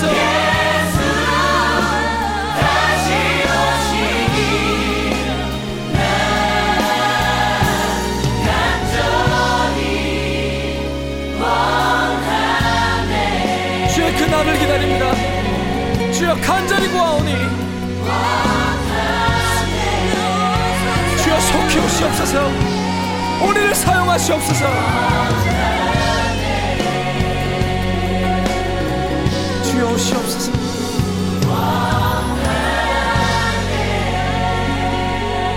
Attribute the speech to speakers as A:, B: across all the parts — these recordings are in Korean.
A: 나 간절히 원하네
B: 주의 그 날을 기다립니다. 주여 간절히 구하오니 주여 속히 오시옵소서. 우리를 사용하시옵소서. 주여 오시옵소서.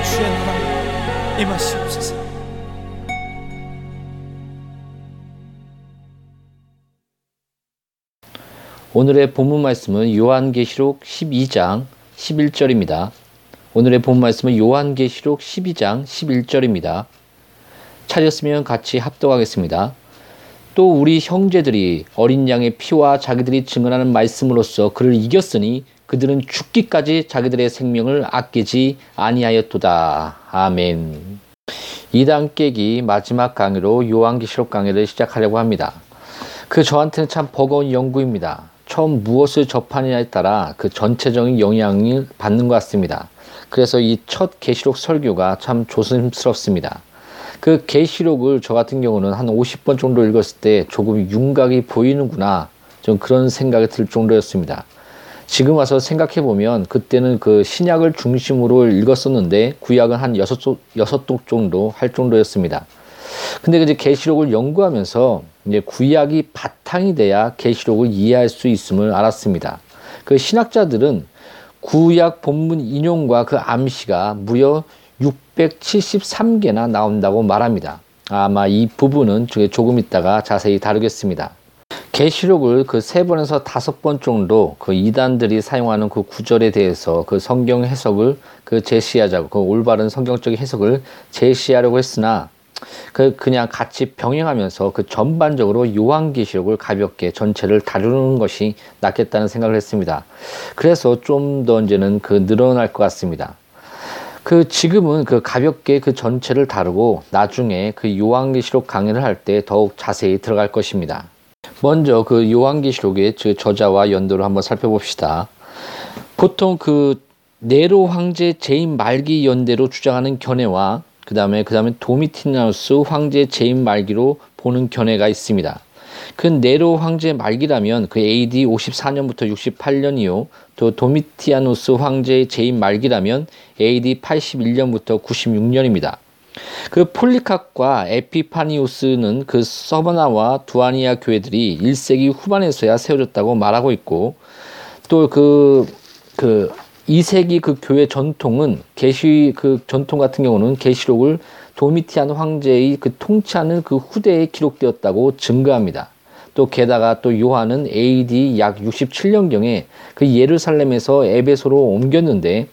B: 주의 나라 임하시옵소서.
C: 오늘의 본문 말씀은 요한계시록 12장 11절입니다. 오늘의 본문 말씀은 요한계시록 12장 11절입니다. 찾았으면 같이 합독하겠습니다. 또 우리 형제들이 어린 양의 피와 자기들이 증언하는 말씀으로써 그를 이겼으니 그들은 죽기까지 자기들의 생명을 아끼지 아니하였도다. 아멘. 이단 깨기 마지막 강의로 요한계시록 강의를 시작하려고 합니다. 그 저한테는 참 버거운 연구입니다. 처음 무엇을 접하느냐에 따라 그 전체적인 영향을 받는 것 같습니다. 그래서 이 첫 계시록 설교가 참 조심스럽습니다. 그 계시록을 저 같은 경우는 한 50번 정도 읽었을 때 조금 윤곽이 보이는구나 좀 그런 생각이 들 정도였습니다. 지금 와서 생각해 보면 그때는 그 신약을 중심으로 읽었었는데 구약은 한 여섯 독 정도 할 정도였습니다. 근데 이제 계시록을 연구하면서 이제 구약이 바탕이 돼야 계시록을 이해할 수 있음을 알았습니다. 그 신학자들은 구약 본문 인용과 그 암시가 무려 673개나 나온다고 말합니다. 아마 이 부분은 조금 있다가 자세히 다루겠습니다. 계시록을 그 세 번에서 다섯 번 정도 그 이단들이 사용하는 그 구절에 대해서 그 성경 해석을 그 제시하자고 그 올바른 성경적인 해석을 제시하려고 했으나 그 그냥 같이 병행하면서 그 전반적으로 요한계시록을 가볍게 전체를 다루는 것이 낫겠다는 생각을 했습니다. 그래서 좀 더 이제는 그 늘어날 것 같습니다. 그 지금은 그 가볍게 그 전체를 다루고 나중에 그 요한계시록 강의를 할 때 더욱 자세히 들어갈 것입니다. 먼저 그 요한계시록의 그 저자와 연도를 한번 살펴봅시다. 보통 그 네로 황제 재임 말기 연대로 주장하는 견해와 그 다음에 그 다음에 도미티나우스 황제 재임 말기로 보는 견해가 있습니다. 그 네로 황제 말기라면 그 AD 54년부터 68년이요. 또 도미티아누스 황제의 재임 말기라면 AD 81년부터 96년입니다. 그 폴리캅과 에피파니우스는 그 서버나와 두아니아 교회들이 1세기 후반에서야 세워졌다고 말하고 있고 또그그 2세기 그 교회 전통은 계시 그 전통 같은 경우는 계시록을 도미티안 황제의 그 통치하는 그 후대에 기록되었다고 증거합니다. 또 게다가 또 요한은 AD 약 67년경에 그 예루살렘에서 에베소로 옮겼는데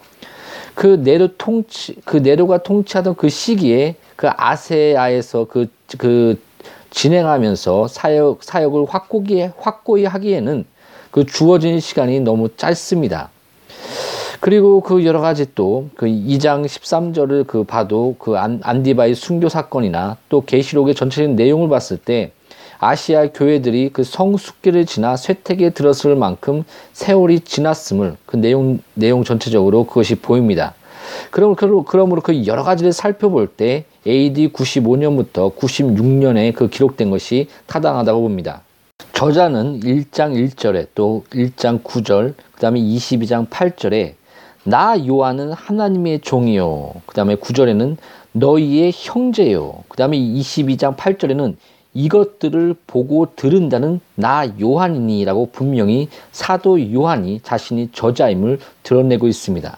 C: 그 네로 통치 그 네로가 통치하던 그 시기에 그 아세아에서 그 그 진행하면서 사역 사역을 확고히 확고히 하기에는 그 주어진 시간이 너무 짧습니다. 그리고 그 여러 가지 또 그 2장 13절을 그 봐도 그 안, 안디바의 순교 사건이나 또 계시록의 전체적인 내용을 봤을 때 아시아 교회들이 그 성숙기를 지나 쇠퇴기에 들었을 만큼 세월이 지났음을 그 내용 내용 전체적으로 그것이 보입니다. 그럼 그러므로 그 여러 가지를 살펴볼 때 AD 95년부터 96년에 그 기록된 것이 타당하다고 봅니다. 저자는 1장 1절에 또 1장 9절, 그 다음에 22장 8절에 나 요한은 하나님의 종이요. 그 다음에 9절에는 너희의 형제요. 그 다음에 22장 8절에는 이것들을 보고 들은다는 나 요한이니라고 분명히 사도 요한이 자신이 저자임을 드러내고 있습니다.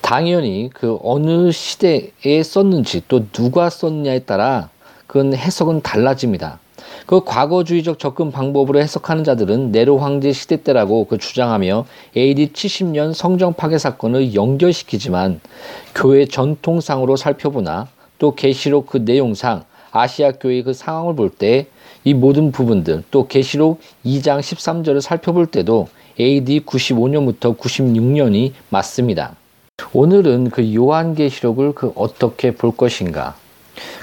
C: 당연히 그 어느 시대에 썼는지 또 누가 썼냐에 따라 그건 해석은 달라집니다. 그 과거주의적 접근 방법으로 해석하는 자들은 네로 황제 시대 때라고 그 주장하며 AD 70년 성정 파괴 사건을 연결시키지만 교회 전통상으로 살펴보나 또 계시록 그 내용상 아시아 교회의 그 상황을 볼 때 이 모든 부분들 또 계시록 2장 13절을 살펴볼 때도 AD 95년부터 96년이 맞습니다. 오늘은 그 요한계시록을 그 어떻게 볼 것인가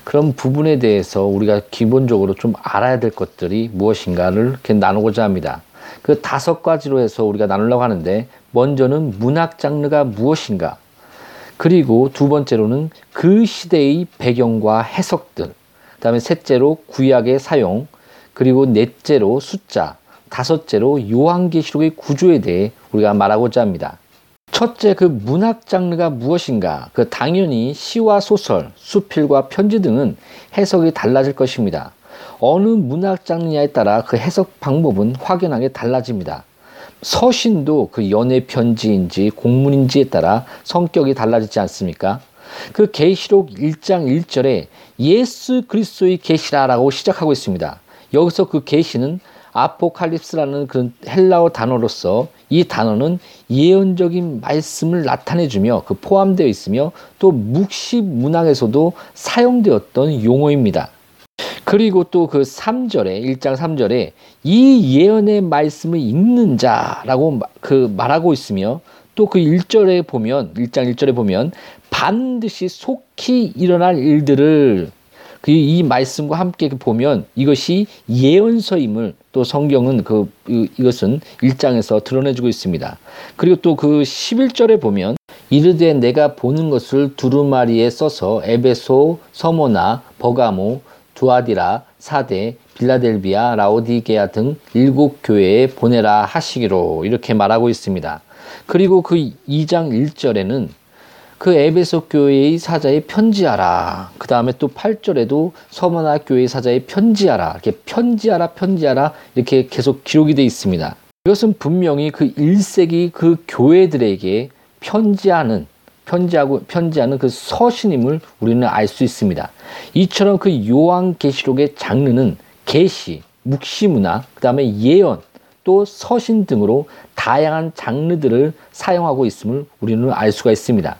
C: 그런 부분에 대해서 우리가 기본적으로 좀 알아야 될 것들이 무엇인가를 이렇게 나누고자 합니다. 그 다섯 가지로 해서 우리가 나누려고 하는데 먼저는 문학 장르가 무엇인가 그리고 두 번째로는 그 시대의 배경과 해석들 그 다음에 셋째로 구약의 사용, 그리고 넷째로 숫자, 다섯째로 요한계시록의 구조에 대해 우리가 말하고자 합니다. 첫째, 그 문학 장르가 무엇인가? 그 당연히 시와 소설, 수필과 편지 등은 해석이 달라질 것입니다. 어느 문학 장르냐에 따라 그 해석 방법은 확연하게 달라집니다. 서신도 그 연애 편지인지 공문인지에 따라 성격이 달라지지 않습니까? 그 계시록 1장 1절에 예수 그리스도의 계시라라고 시작하고 있습니다. 여기서 그 계시는 아포칼립스라는 그 헬라어 단어로서 이 단어는 예언적인 말씀을 나타내주며 그 포함되어 있으며 또 묵시 문학에서도 사용되었던 용어입니다. 그리고 또 그 3절에 1장 3절에 이 예언의 말씀을 읽는 자라고 그 말하고 있으며 또 그 1절에 보면 1장 1절에 보면 반드시 속히 일어날 일들을 그 이 말씀과 함께 보면 이것이 예언서임을 또 성경은 그 이것은 1장에서 드러내주고 있습니다. 그리고 또 그 11절에 보면 이르되 내가 보는 것을 두루마리에 써서 에베소, 서모나, 버가모, 두아디라, 사대, 빌라델비아, 라오디게아 등 일곱 교회에 보내라 하시기로 이렇게 말하고 있습니다. 그리고 그 2장 1절에는 그 에베소 교회의 사자에 편지하라. 그 다음에 또 8절에도 서머나 교회의 사자에 편지하라. 이렇게 편지하라, 편지하라. 이렇게 계속 기록이 되어 있습니다. 이것은 분명히 그 1세기 그 교회들에게 편지하는, 편지하고, 편지하는 그 서신임을 우리는 알 수 있습니다. 이처럼 그 요한 계시록의 장르는 계시, 묵시문화, 그 다음에 예언, 또 서신 등으로 다양한 장르들을 사용하고 있음을 우리는 알 수가 있습니다.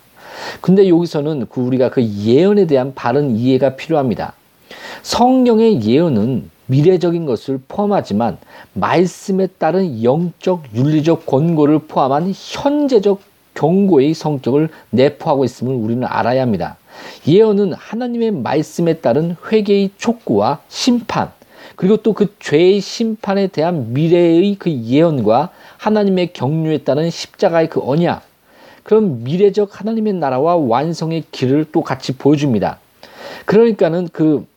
C: 근데 여기서는 그 우리가 그 예언에 대한 바른 이해가 필요합니다. 성경의 예언은 미래적인 것을 포함하지만 말씀에 따른 영적 윤리적 권고를 포함한 현재적 경고의 성격을 내포하고 있음을 우리는 알아야 합니다. 예언은 하나님의 말씀에 따른 회개의 촉구와 심판, 그리고 또 그 죄의 심판에 대한 미래의 그 예언과 하나님의 경륜에 따른 십자가의 그 언약, 그런 미래적 하나님의 나라와 완성의 길을 또 같이 보여줍니다. 그러니까는 그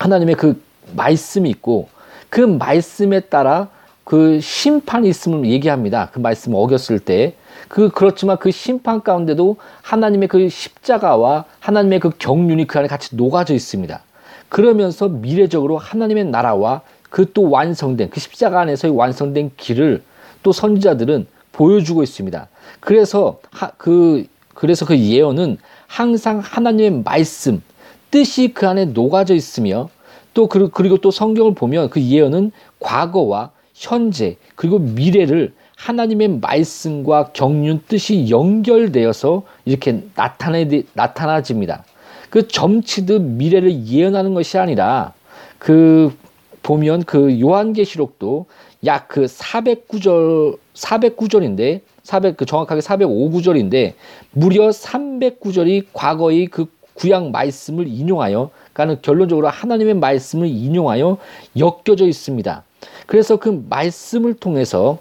C: 하나님의 그 말씀이 있고 그 말씀에 따라 그 심판이 있음을 얘기합니다. 그 말씀을 어겼을 때. 그, 그렇지만 그 심판 가운데도 하나님의 그 십자가와 하나님의 그 경륜이 그 안에 같이 녹아져 있습니다. 그러면서 미래적으로 하나님의 나라와 그 또 완성된 그 십자가 안에서의 완성된 길을 또 선지자들은 보여주고 있습니다. 그래서 하, 그 그래서 그 예언은 항상 하나님의 말씀 뜻이 그 안에 녹아져 있으며 또 그- 그리고 또 성경을 보면 그 예언은 과거와 현재 그리고 미래를 하나님의 말씀과 경륜 뜻이 연결되어서 이렇게 나타내 나타나집니다. 그 점치듯 미래를 예언하는 것이 아니라 그 보면 그 요한계시록도 약 그 409절 409절인데 400 그 정확하게 405구절인데 무려 309절이 과거의 그 구약 말씀을 인용하여 그러니까 결론적으로 하나님의 말씀을 인용하여 엮여져 있습니다. 그래서 그 말씀을 통해서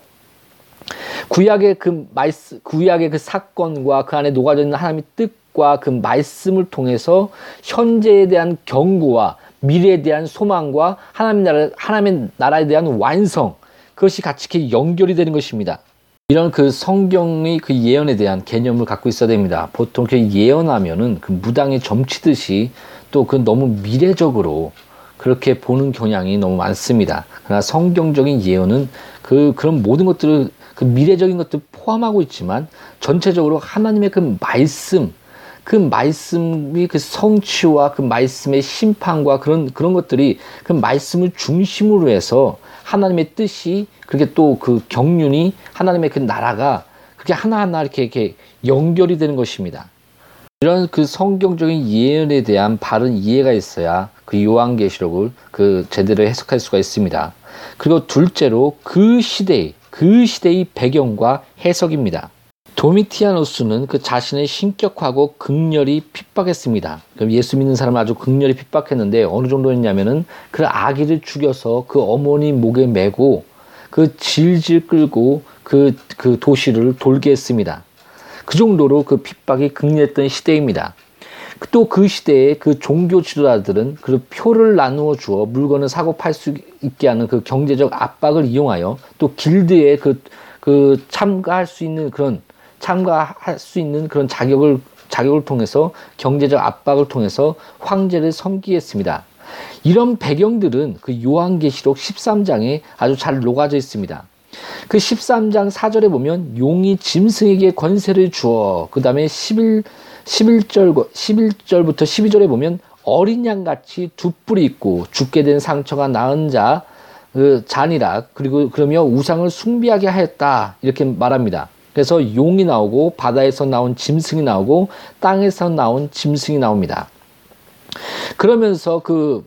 C: 구약의 그 말씀, 구약의 그 사건과 그 안에 녹아져 있는 하나님의 뜻과 그 말씀을 통해서 현재에 대한 경고와 미래에 대한 소망과 하나님 나라, 하나님의 나라에 대한 완성, 그것이 같이 연결이 되는 것입니다. 이런 그 성경의 그 예언에 대한 개념을 갖고 있어야 됩니다. 보통 그 예언하면은 그 무당에 점치듯이 또 그 너무 미래적으로 그렇게 보는 경향이 너무 많습니다. 그러나 성경적인 예언은 그 그런 모든 것들을 그 미래적인 것들 포함하고 있지만 전체적으로 하나님의 그 말씀 그 말씀이 그 성취와 그 말씀의 심판과 그런 그런 것들이 그 말씀을 중심으로 해서 하나님의 뜻이 그렇게 또 그 경륜이 하나님의 그 나라가 그렇게 하나하나 이렇게 이렇게 연결이 되는 것입니다. 이런 그 성경적인 예언에 대한 바른 이해가 있어야 그 요한계시록을 그 제대로 해석할 수가 있습니다. 그리고 둘째로 그 시대의 그 시대의 배경과 해석입니다. 도미티아노스는 그 자신의 신격하고 극렬히 핍박했습니다. 그럼 예수 믿는 사람을 아주 극렬히 핍박했는데 어느 정도였냐면은 그 아기를 죽여서 그 어머니 목에 메고 그 질질 끌고 그, 그 도시를 돌게 했습니다. 그 정도로 그 핍박이 극렬했던 시대입니다. 또 그 시대에 그 종교 지도자들은 그 표를 나누어 주어 물건을 사고 팔 수 있게 하는 그 경제적 압박을 이용하여 또 길드에 그, 그 참가할 수 있는 그런 참가할 수 있는 그런 자격을 자격을 통해서 경제적 압박을 통해서 황제를 섬기했습니다. 이런 배경들은 그 요한계시록 13장에 아주 잘 녹아져 있습니다. 그 13장 4절에 보면 용이 짐승에게 권세를 주어 그 다음에 11, 11절, 11절부터 12절에 보면 어린 양 같이 두 뿔이 있고 죽게 된 상처가 나은 자, 그 잔이라 그리고 그러며 우상을 숭배하게 하였다 이렇게 말합니다. 그래서 용이 나오고 바다에서 나온 짐승이 나오고 땅에서 나온 짐승이 나옵니다. 그러면서 그,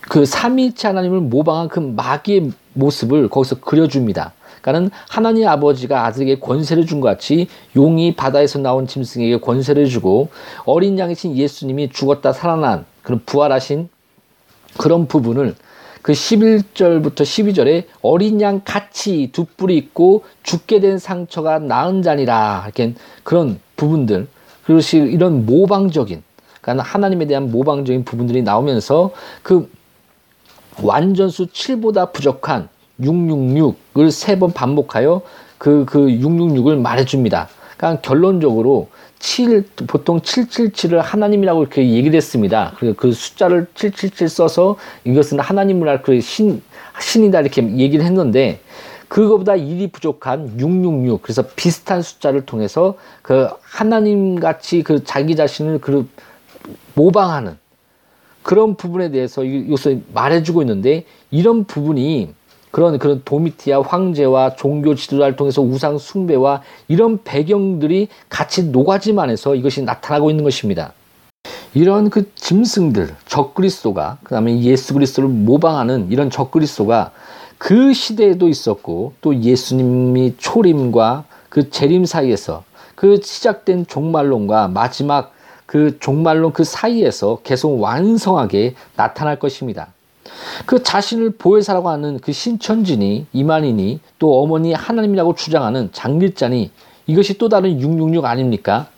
C: 그 삼위일체 하나님을 모방한 그 마귀의 모습을 거기서 그려줍니다. 그러니까는 하나님 아버지가 아들에게 권세를 준 것 같이 용이 바다에서 나온 짐승에게 권세를 주고 어린 양이신 예수님이 죽었다 살아난 그런 부활하신 그런 부분을 그 11절부터 12절에 어린 양 같이 두 뿔이 있고 죽게 된 상처가 나은 자니라 이렇게 그런 부분들 그것이 이런 모방적인 그러니까 하나님에 대한 모방적인 부분들이 나오면서 그 완전수 7보다 부족한 666을 세 번 반복하여 그, 그 666을 말해줍니다. 그러니까 결론적으로 7, 보통 777을 하나님이라고 이렇게 얘기를 했습니다. 그, 그 숫자를 777 써서 이것은 하나님이라 그 신, 신이다 이렇게 얘기를 했는데 그거보다 1이 부족한 666. 그래서 비슷한 숫자를 통해서 그 하나님 같이 그 자기 자신을 그 모방하는 그런 부분에 대해서 이것을 말해주고 있는데 이런 부분이 그런 그런 도미티아 황제와 종교 지도자를 통해서 우상 숭배와 이런 배경들이 같이 녹아지만해서 이것이 나타나고 있는 것입니다. 이런 그 짐승들 적그리스도가 그다음에 예수 그리스도를 모방하는 이런 적그리스도가 그 시대에도 있었고 또 예수님이 초림과 그 재림 사이에서 그 시작된 종말론과 마지막 그 종말론 그 사이에서 계속 완성하게 나타날 것입니다. 그 자신을 보혜사라고 하는 그 신천진이 이만희니 또 어머니 하나님이라고 주장하는 장길자니 이것이 또 다른 666 아닙니까?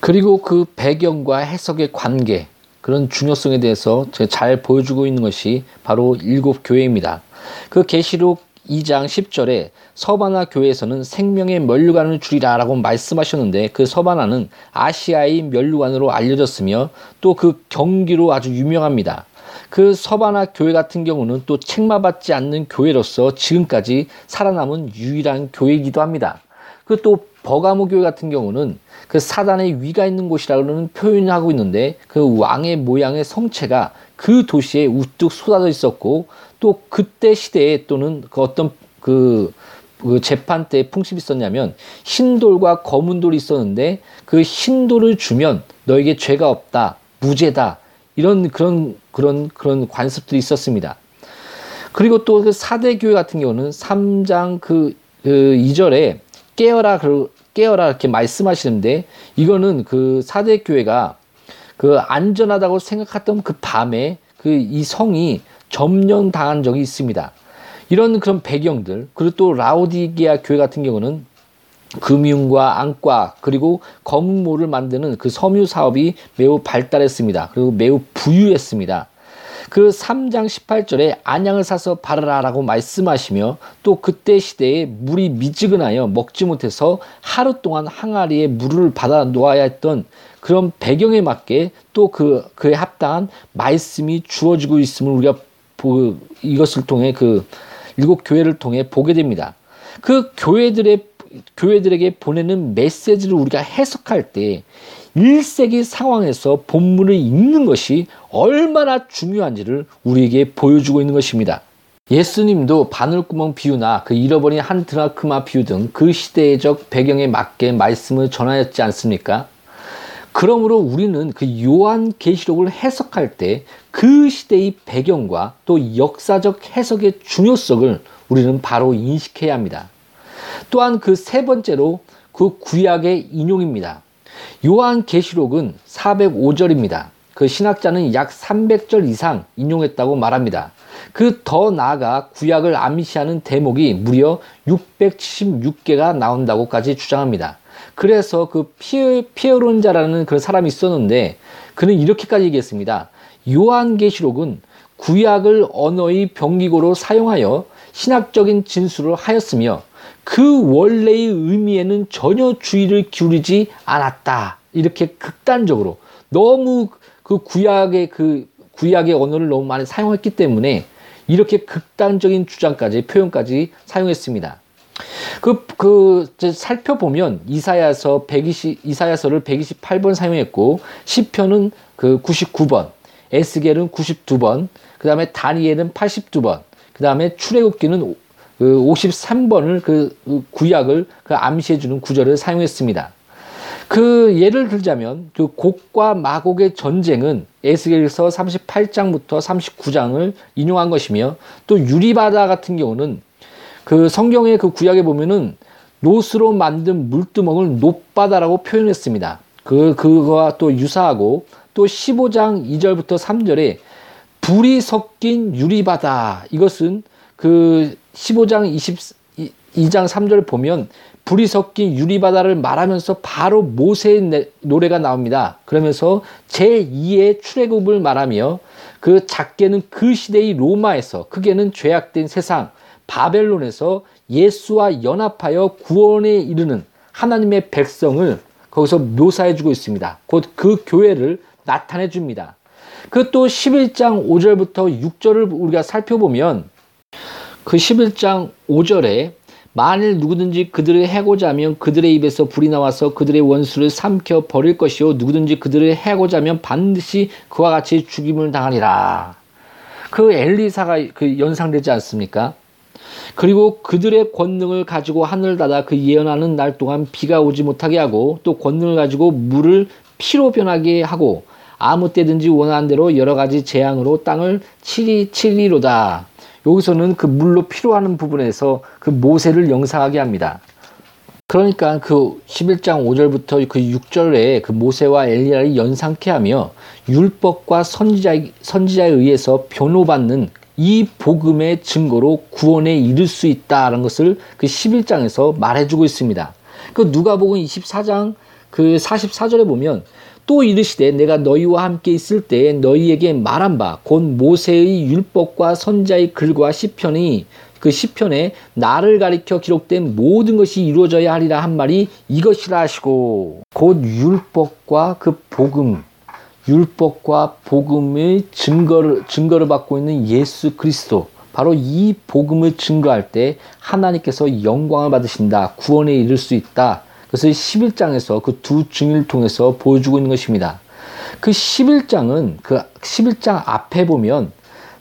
C: 그리고 그 배경과 해석의 관계 그런 중요성에 대해서 잘 보여주고 있는 것이 바로 일곱 교회입니다. 그 계시록 2장 10절에 서바나 교회에서는 생명의 면류관을 주리라라고 말씀하셨는데 그 서바나는 아시아의 면류관으로 알려졌으며 또 그 경기로 아주 유명합니다. 그 서바나 교회 같은 경우는 또 책마받지 않는 교회로서 지금까지 살아남은 유일한 교회이기도 합니다. 그 또 버가모 교회 같은 경우는 그 사단의 위가 있는 곳이라는 표현을 하고 있는데 그 왕의 모양의 성체가 그 도시에 우뚝 쏟아져 있었고 또 그때 시대에 또는 그 어떤 그, 그 재판 때 풍습이 있었냐면 흰 돌과 검은 돌이 있었는데 그 흰 돌을 주면 너에게 죄가 없다 무죄다 이런 그런 그런 그런 관습들이 있었습니다. 그리고 또 그 사대 교회 같은 경우는 3장 그, 그 2절에 깨어라 그 깨어라 이렇게 말씀하시는데 이거는 그 사대 교회가 그 안전하다고 생각했던 그 밤에 그 이 성이 점령당한 적이 있습니다. 이런 그런 배경들 그리고 또 라오디게아 교회 같은 경우는 금융과 안과 그리고 건물을 만드는 그 섬유 사업이 매우 발달했습니다. 그리고 매우 부유했습니다. 그 3장 18절에 안양을 사서 바르라라고 말씀하시며 또 그때 시대에 물이 미지근하여 먹지 못해서 하루 동안 항아리에 물을 받아 놓아야 했던 그런 배경에 맞게 또 그 그에 합당한 말씀이 주어지고 있음을 우리가 보, 이것을 통해 그 일곱 교회를 통해 보게 됩니다. 그 교회들의 교회들에게 보내는 메시지를 우리가 해석할 때 1세기 상황에서 본문을 읽는 것이 얼마나 중요한지를 우리에게 보여주고 있는 것입니다. 예수님도 바늘구멍 비유나 그 잃어버린 한 드라크마 비유 등 그 시대적 배경에 맞게 말씀을 전하였지 않습니까? 그러므로 우리는 그 요한 계시록을 해석할 때 그 시대의 배경과 또 역사적 해석의 중요성을 우리는 바로 인식해야 합니다. 또한 그 세 번째로 그 구약의 인용입니다. 요한 계시록은 405절입니다. 그 신학자는 약 300절 이상 인용했다고 말합니다. 그 더 나아가 구약을 암시하는 대목이 무려 676개가 나온다고까지 주장합니다. 그래서 그 피에, 피에론자라는 그 사람이 있었는데 그는 이렇게까지 얘기했습니다. 요한계시록은 구약을 언어의 병기고로 사용하여 신학적인 진술을 하였으며 그 원래의 의미에는 전혀 주의를 기울이지 않았다. 이렇게 극단적으로 너무 그 구약의 그 구약의 언어를 너무 많이 사용했기 때문에 이렇게 극단적인 주장까지 표현까지 사용했습니다. 그, 그, 살펴보면 이사야서 120, 이사야서를 128번 사용했고, 시편은 그 99번, 에스겔은 92번, 그 다음에 다니엘은 82번, 그 다음에 출애굽기는 그 53번을 그 구약을 그 암시해 주는 구절을 사용했습니다. 그 예를 들자면 그 곡과 마곡의 전쟁은 에스겔서 38장부터 39장을 인용한 것이며 또 유리바다 같은 경우는 그 성경의 그 구약에 보면은 노스로 만든 물두멍을 높바다라고 표현했습니다. 그 그거와 또 유사하고 또 15장 2절부터 3절에 불이 섞인 유리바다 이것은 그 15장 22장 3절 보면 불이 섞인 유리바다를 말하면서 바로 모세의 노래가 나옵니다. 그러면서 제2의 출애굽을 말하며 그 작게는 그 시대의 로마에서 크게는 죄악된 세상 바벨론에서 예수와 연합하여 구원에 이르는 하나님의 백성을 거기서 묘사해 주고 있습니다. 곧 그 교회를 나타내 줍니다. 그 또 11장 5절부터 6절을 우리가 살펴보면 그 11장 5절에 만일 누구든지 그들을 해고자 하면 그들의 입에서 불이 나와서 그들의 원수를 삼켜 버릴 것이요 누구든지 그들을 해고자 하면 반드시 그와 같이 죽임을 당하리라. 그 엘리사가 그 연상되지 않습니까? 그리고 그들의 권능을 가지고 하늘 닫아 그 예언하는 날 동안 비가 오지 못하게 하고 또 권능을 가지고 물을 피로 변하게 하고 아무 때든지 원하는 대로 여러 가지 재앙으로 땅을 치리 치리로다. 여기서는 그 물로 필요하는 부분에서 그 모세를 영상하게 합니다. 그러니까 그 11장 5절부터 그 6절에 그 모세와 엘리야를 연상케 하며 율법과 선지자, 선지자에 의해서 변호받는 이 복음의 증거로 구원에 이를 수 있다라는 것을 그 11장에서 말해주고 있습니다. 그 누가복음 24장 그 44절에 보면 또 이르시되 내가 너희와 함께 있을 때에 너희에게 말한 바 곧 모세의 율법과 선자의 글과 시편이 그 시편에 나를 가리켜 기록된 모든 것이 이루어져야 하리라 한 말이 이것이라 하시고 곧 율법과 그 복음 율법과 복음의 증거를 증거를 받고 있는 예수 그리스도 바로 이 복음을 증거할 때 하나님께서 영광을 받으신다 구원에 이를 수 있다 그것을 11장에서 그 두 증인을 통해서 보여주고 있는 것입니다. 그 11장은 그 11장 앞에 보면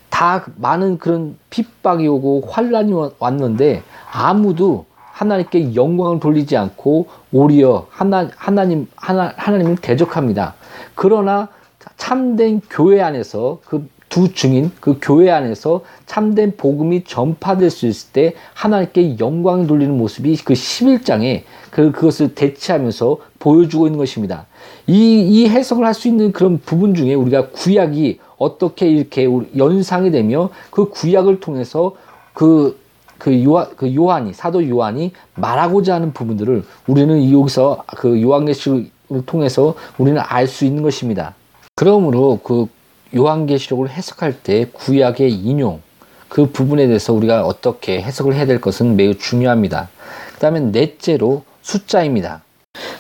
C: 다 많은 그런 핍박이 오고 환란이 왔는데 아무도 하나님께 영광을 돌리지 않고 오히려 하나, 하나님 하나, 하나님을 대적합니다. 그러나 참된 교회 안에서 그 두 증인 그 교회 안에서 참된 복음이 전파될 수 있을 때 하나님께 영광을 돌리는 모습이 그 11장에 그 그것을 대체하면서 보여주고 있는 것입니다. 이, 이 해석을 할 수 있는 그런 부분 중에 우리가 구약이 어떻게 이렇게 연상이 되며 그 구약을 통해서 그, 그, 요한, 그 요한이, 사도 요한이 말하고자 하는 부분들을 우리는 여기서 그 요한계시를 통해서 우리는 알 수 있는 것입니다. 그러므로 그 요한계시록을 해석할 때 구약의 인용, 그 부분에 대해서 우리가 어떻게 해석을 해야 될 것은 매우 중요합니다. 그 다음에 넷째로 숫자입니다.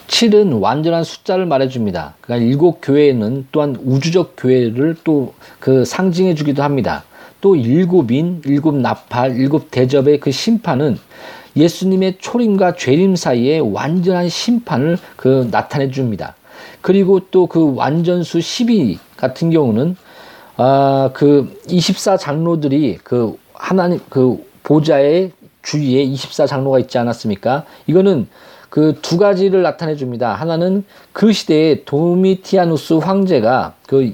C: 7은 완전한 숫자를 말해줍니다. 그러니까 일곱 교회는 또한 우주적 교회를 또 그 상징해 주기도 합니다. 또 일곱인, 일곱 나팔, 일곱 대접의 그 심판은 예수님의 초림과 죄림 사이에 완전한 심판을 그 나타내 줍니다. 그리고 또 그 완전수 12 같은 경우는 아그 24 장로들이 그 하나님 그 보좌의 주위에 24 장로가 있지 않았습니까? 이거는 그 두 가지를 나타내 줍니다. 하나는 그 시대에 도미티아누스 황제가 그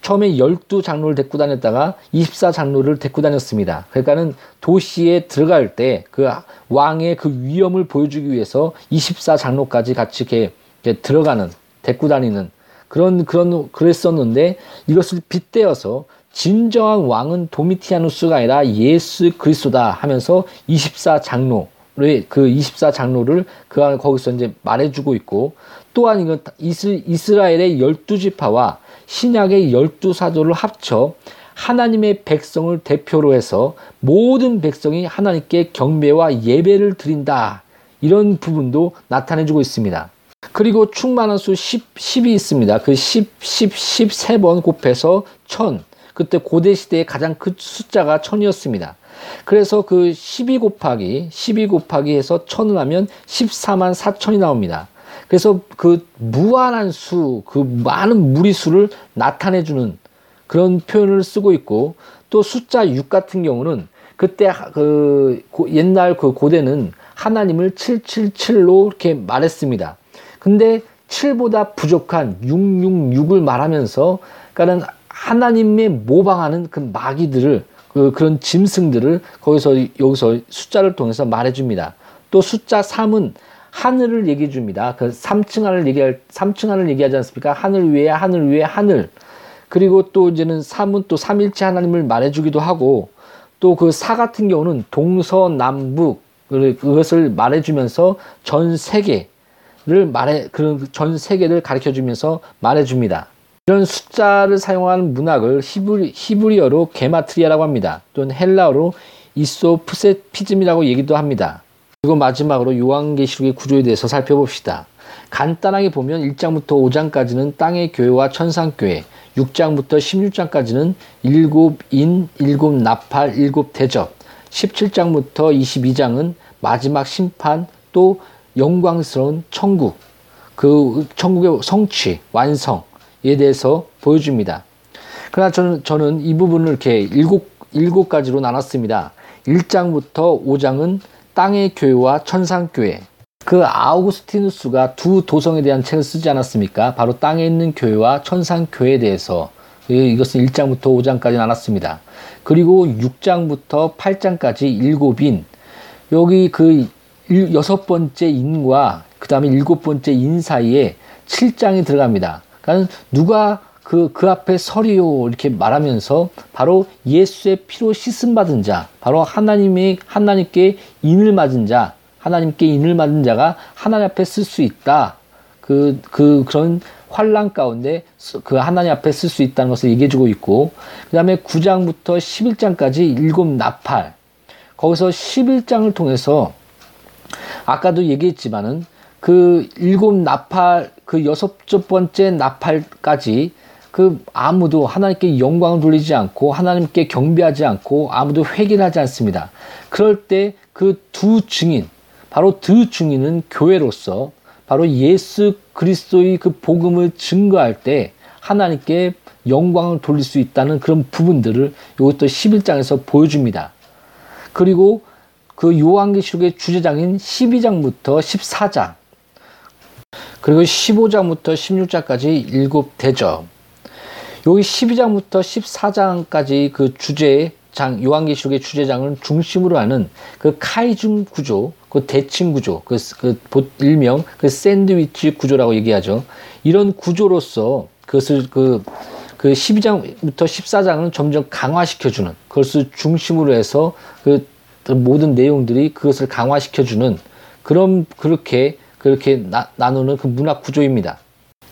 C: 처음에 12 장로를 데리고 다녔다가 24 장로를 데리고 다녔습니다. 그러니까는 도시에 들어갈 때 그 왕의 그 위엄을 보여주기 위해서 24 장로까지 같이 이렇게, 이렇게 들어가는 데리고 다니는 그런 그런 그랬었는데 이것을 빗대어서 진정한 왕은 도미티아누스가 아니라 예수 그리스도다 하면서 24 장로를 그 24 장로를 그 안에 거기서 이제 말해주고 있고 또한 이건 이스, 이스라엘의 열두 지파와 신약의 열두 사도를 합쳐 하나님의 백성을 대표로 해서 모든 백성이 하나님께 경배와 예배를 드린다. 이런 부분도 나타내주고 있습니다. 그리고 충만한 수 10, 10이 있습니다. 그 10, 10, 13번 곱해서 1000. 그때 고대 시대의 가장 큰 숫자가 1000이었습니다. 그래서 그 12 곱하기, 12 곱하기 해서 1000을 하면 14만 4천이 나옵니다. 그래서 그 무한한 수, 그 많은 무리수를 나타내 주는 그런 표현을 쓰고 있고 또 숫자 6 같은 경우는 그때 그 옛날 그 고대는 하나님을 777로 이렇게 말했습니다. 근데 7보다 부족한 666을 말하면서 그러니까는 하나님의 모방하는 그 마귀들을 그 그런 짐승들을 거기서 여기서 숫자를 통해서 말해 줍니다. 또 숫자 3은 하늘을 얘기해 줍니다. 그 3층 하늘 얘기할 3층 하늘 얘기하지 않습니까? 하늘 위에 하늘 위에 하늘. 그리고 또 이제는 3은 또 삼일체 하나님을 말해 주기도 하고 또그4 같은 경우는 동서남북 그것을 말해 주면서 전 세계 를 말해 그런 전 세계를 가르쳐 주면서 말해 줍니다. 이런 숫자를 사용하는 문학을 히브리, 히브리어로 게마트리아라고 합니다. 또는 헬라어로 이소프세피즘이라고 얘기도 합니다. 그리고 마지막으로 요한계시록의 구조에 대해서 살펴봅시다. 간단하게 보면 1장부터 5장까지는 땅의 교회와 천상교회, 6장부터 16장까지는 일곱 인, 일곱 나팔, 일곱 대접, 17장부터 22장은 마지막 심판, 또 영광스러운 천국, 그 천국의 성취, 완성에 대해서 보여줍니다. 그러나 저는, 저는 이 부분을 이렇게 일곱, 일곱 가지로 나눴습니다. 1장부터 5장은 땅의 교회와 천상교회. 그 아우구스티누스가 두 도성에 대한 책을 쓰지 않았습니까? 바로 땅에 있는 교회와 천상교회에 대해서 이것은 1장부터 5장까지 나눴습니다. 그리고 6장부터 8장까지 일곱인 여기 그 일- 여섯 번째 인과 그 다음에 일곱 번째 인 사이에 7장이 들어갑니다. 그러니까 누가 그, 그 앞에 서리요 이렇게 말하면서 바로 예수의 피로 씻음 받은 자, 바로 하나님의, 하나님께 인을 맞은 자, 하나님께 인을 맞은 자가 하나님 앞에 쓸 수 있다. 그, 그, 그런 환란 가운데 스- 그 하나님 앞에 쓸 수 있다는 것을 얘기해 주고 있고, 그 다음에 9장부터 11장까지 일곱 나팔, 거기서 11장을 통해서 아까도 얘기했지만은 그 일곱 나팔 그 여섯 번째 나팔까지 그 아무도 하나님께 영광을 돌리지 않고 하나님께 경배하지 않고 아무도 회개를 하지 않습니다. 그럴 때 그 두 증인 바로 두 증인은 교회로서 바로 예수 그리스도의 그 복음을 증거할 때 하나님께 영광을 돌릴 수 있다는 그런 부분들을 이것도 11장에서 보여줍니다. 그리고 그 요한계시록의 주제장인 12장부터 14장 그리고 15장부터 16장까지 일곱 대접 여기 12장부터 14장까지 그 주제장 요한계시록의 주제장을 중심으로 하는 그 카이중 구조, 그 대칭 구조, 그, 그 보- 일명 그 샌드위치 구조라고 얘기하죠. 이런 구조로서 그것을 그, 그 12장부터 14장은 점점 강화시켜주는 그것을 중심으로 해서 그 모든 내용들이 그것을 강화시켜주는 그런 그렇게 그렇게 나, 나누는 그 문학 구조입니다.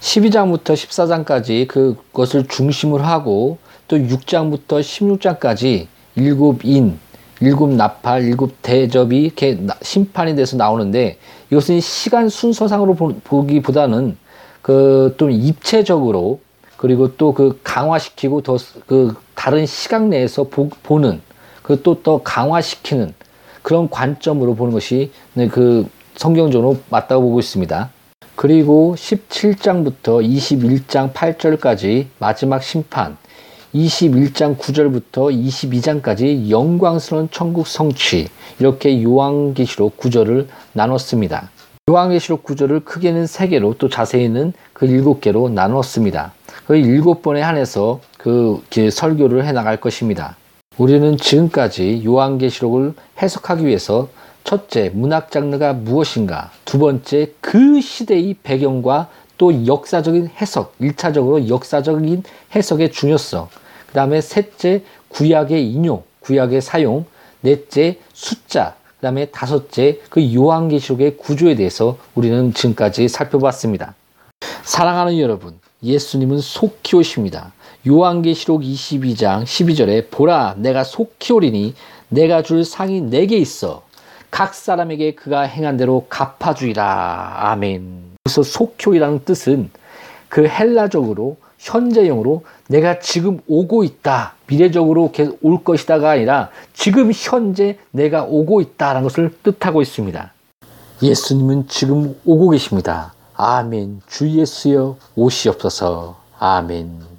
C: 12장부터 14장까지 그것을 중심으로 하고 또 6장부터 16장까지 일곱 인, 일곱 나팔, 일곱 대접이 이렇게 나- 심판이 돼서 나오는데 이것은 시간 순서상으로 보- 보기보다는 그 좀 입체적으로 그리고 또 그 강화시키고 더 그 다른 시각 내에서 보, 보는 그또더 강화시키는 그런 관점으로 보는 것이 네, 그 성경적으로 맞다고 보고 있습니다. 그리고 17장부터 21장 8절까지 마지막 심판, 21장 9절부터 22장까지 영광스러운 천국 성취, 이렇게 요한계시록 구절을 나눴습니다. 요한계시록 구절을 크게는 세 개로 또 자세히는 그 일곱 개로 나눴습니다. 그 일곱 번에 한해서 그 길- 설교를 해 나갈 것입니다. 우리는 지금까지 요한계시록을 해석하기 위해서 첫째, 문학 장르가 무엇인가? 두 번째, 그 시대의 배경과 또 역사적인 해석, 일차적으로 역사적인 해석의 중요성. 그 다음에 셋째, 구약의 인용, 구약의 사용. 넷째, 숫자. 그 다음에 다섯째, 그 요한계시록의 구조에 대해서 우리는 지금까지 살펴봤습니다. 사랑하는 여러분, 예수님은 속히 오십니다. 요한계시록 22장 12절에 보라 내가 속히 오리니 내가 줄 상이 내게 있어 각 사람에게 그가 행한 대로 갚아주리라. 아멘. 그래서 속히 오리라는 뜻은 그 헬라적으로 현재형으로 내가 지금 오고 있다. 미래적으로 계속 올 것이다가 아니라 지금 현재 내가 오고 있다라는 것을 뜻하고 있습니다. 예수님은 지금 오고 계십니다. 아멘. 주 예수여 오시옵소서. 아멘.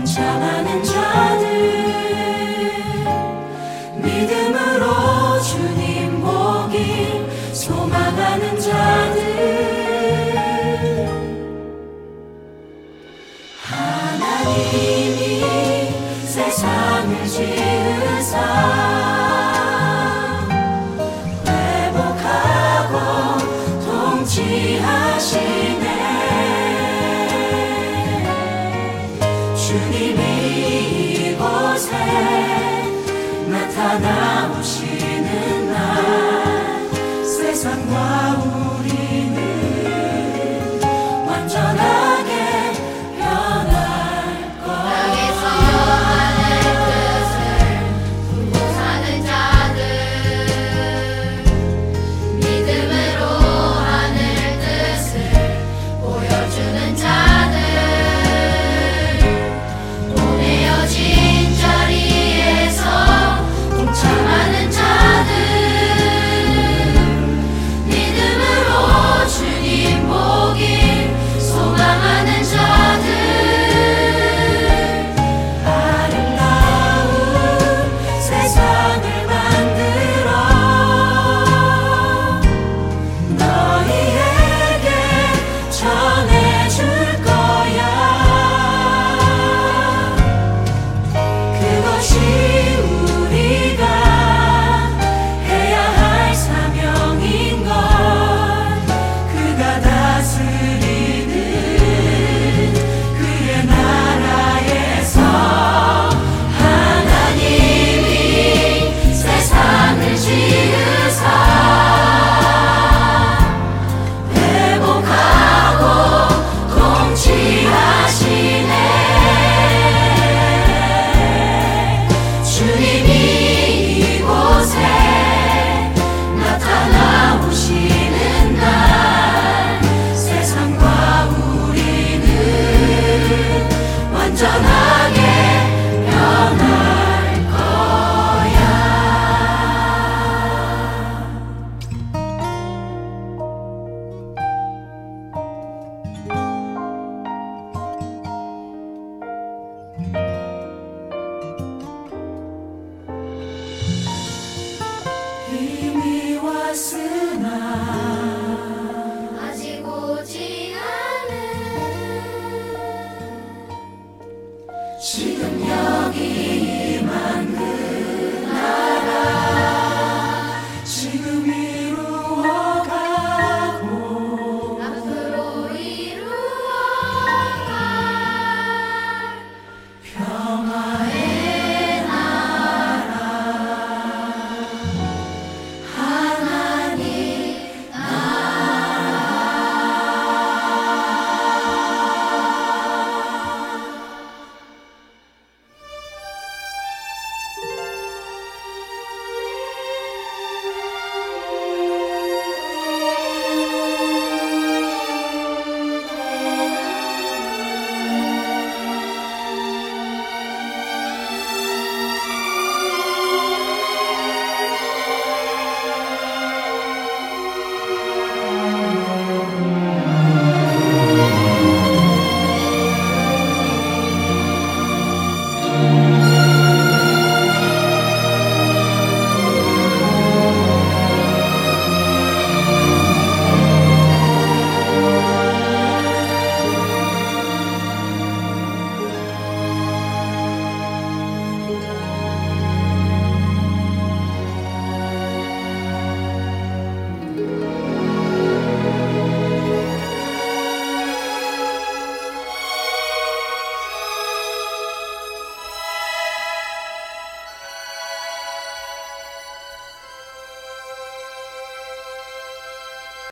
D: 동참하는 자들 나타